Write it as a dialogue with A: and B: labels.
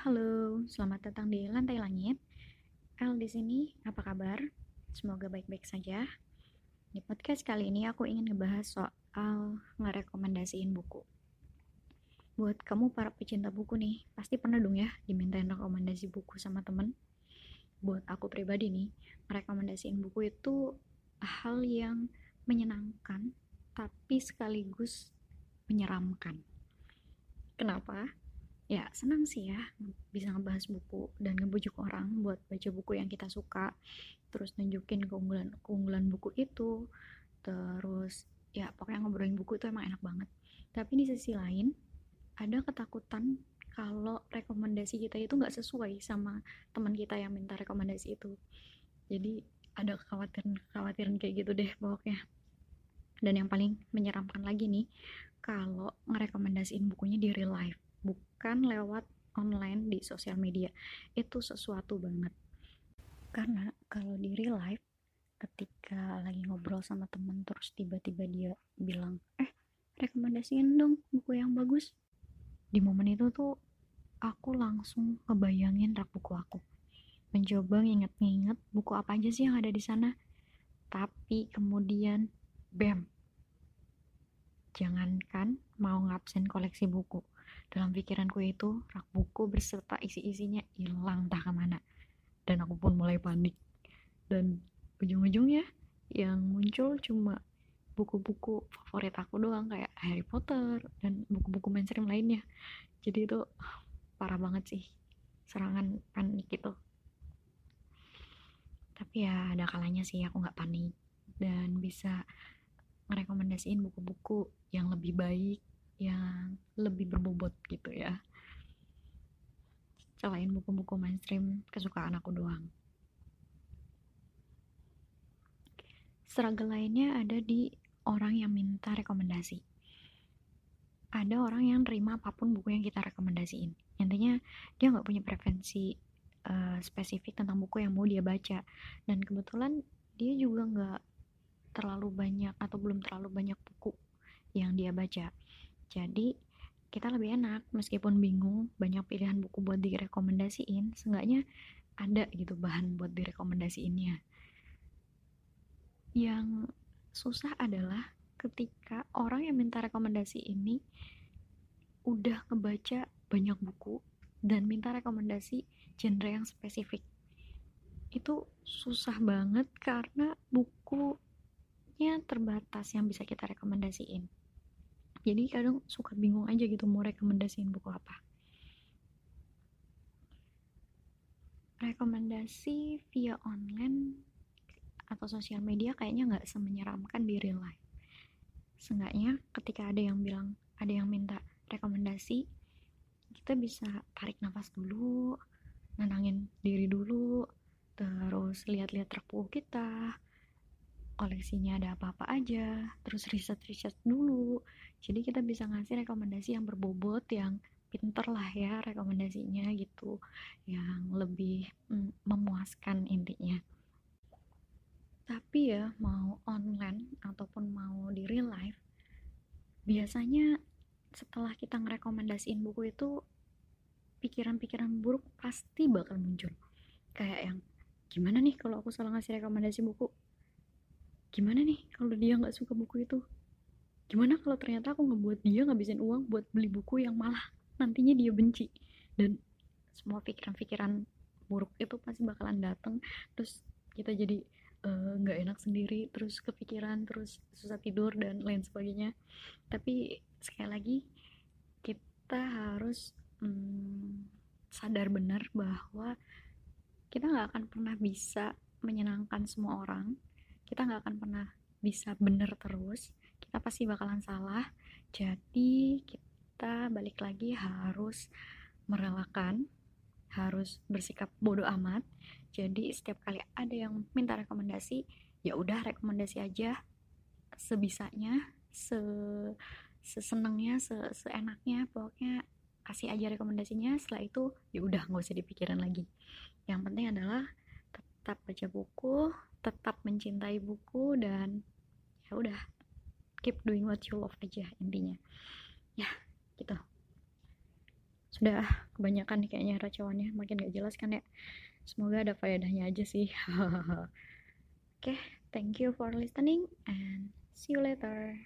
A: Halo. Selamat datang di Lantai Langit. El di sini, apa kabar? Semoga baik-baik saja. Di podcast kali ini aku ingin ngebahas soal ngerekomendasiin buku. Buat kamu para pecinta buku nih, pasti pernah dong ya dimintain rekomendasi buku sama temen. Buat aku pribadi nih, merekomendasiin buku itu hal yang menyenangkan, tapi sekaligus menyeramkan. Kenapa? Ya senang sih ya bisa ngebahas buku dan ngebujuk orang buat baca buku yang kita suka. Terus nunjukin keunggulan keunggulan buku itu. Terus ya pokoknya ngobrolin buku itu emang enak banget. Tapi di sisi lain ada ketakutan kalau rekomendasi kita itu nggak sesuai sama teman kita yang minta rekomendasi itu. Jadi ada kekhawatiran kekhawatiran kayak gitu deh pokoknya. Dan yang paling menyeramkan lagi nih kalau ngerekomendasiin bukunya di real life bukan lewat online di sosial media. Itu sesuatu banget. Karena kalau di real life ketika lagi ngobrol sama temen terus tiba-tiba dia bilang eh rekomendasiin dong buku yang bagus. Di momen itu tuh aku langsung ngebayangin rak buku aku. Mencoba nginget-nginget buku apa aja sih yang ada di sana. Tapi kemudian bam! Jangankan mau ngabsen koleksi buku dalam pikiranku itu, rak buku berserta isi-isinya hilang entah ke mana. Dan aku pun mulai panik. Dan ujung-ujungnya yang muncul cuma buku-buku favorit aku doang kayak Harry Potter dan buku-buku mainstream lainnya. Jadi itu parah banget sih serangan panik itu. Tapi ya ada kalanya sih aku nggak panik dan bisa merekomendasiin buku-buku yang lebih baik yang lebih berbobot gitu ya. Selain buku-buku mainstream kesukaan aku doang. Struggle lainnya ada di orang yang minta rekomendasi. Ada orang yang terima apa pun buku yang kita rekomendasiin. Intinya dia nggak punya preferensi uh, spesifik tentang buku yang mau dia baca. Dan kebetulan dia juga nggak terlalu banyak atau belum terlalu banyak buku yang dia baca jadi kita lebih enak meskipun bingung banyak pilihan buku buat direkomendasiin, seenggaknya ada gitu bahan buat direkomendasiinnya. Yang susah adalah ketika orang yang minta rekomendasi ini udah ngebaca banyak buku dan minta rekomendasi genre yang spesifik. Itu susah banget karena bukunya terbatas yang bisa kita rekomendasiin jadi kadang suka bingung aja gitu mau rekomendasiin buku apa rekomendasi via online atau sosial media kayaknya nggak semenyeramkan di real life seenggaknya ketika ada yang bilang ada yang minta rekomendasi kita bisa tarik nafas dulu nenangin diri dulu terus lihat-lihat truk kita koleksinya ada apa-apa aja, terus riset-riset dulu. Jadi kita bisa ngasih rekomendasi yang berbobot, yang pinter lah ya rekomendasinya gitu, yang lebih mm, memuaskan intinya. Tapi ya mau online ataupun mau di real life, biasanya setelah kita ngerekomendasiin buku itu pikiran-pikiran buruk pasti bakal muncul. Kayak yang gimana nih kalau aku salah ngasih rekomendasi buku gimana nih kalau dia nggak suka buku itu gimana kalau ternyata aku ngebuat dia ngabisin uang buat beli buku yang malah nantinya dia benci? Dan semua pikiran-pikiran buruk itu pasti bakalan datang terus kita jadi eh, nggak uh, enak sendiri. Terus kepikiran terus susah tidur dan lain sebagainya. Tapi sekali lagi kita harus hmm, sadar benar bahwa kita nggak akan pernah bisa menyenangkan semua orang. Kita nggak akan pernah bisa bener terus kita pasti bakalan salah. Jadi kita balik lagi harus merelakan harus bersikap bodoh amat. Jadi setiap kali ada yang minta rekomendasi ya udah rekomendasi aja sebisanya se sesenengnya se seenaknya pokoknya kasih aja rekomendasinya. Setelah itu ya udah nggak usah dipikirin lagi. Yang penting adalah tetap baca buku tetap mencintai buku dan ya udah keep doing what you love aja intinya. Ya gitu. Sudah kebanyakan kayaknya racawannya makin gak jelas kan ya. Semoga ada faedahnya aja sih. Oke okay, thank you for listening and see you later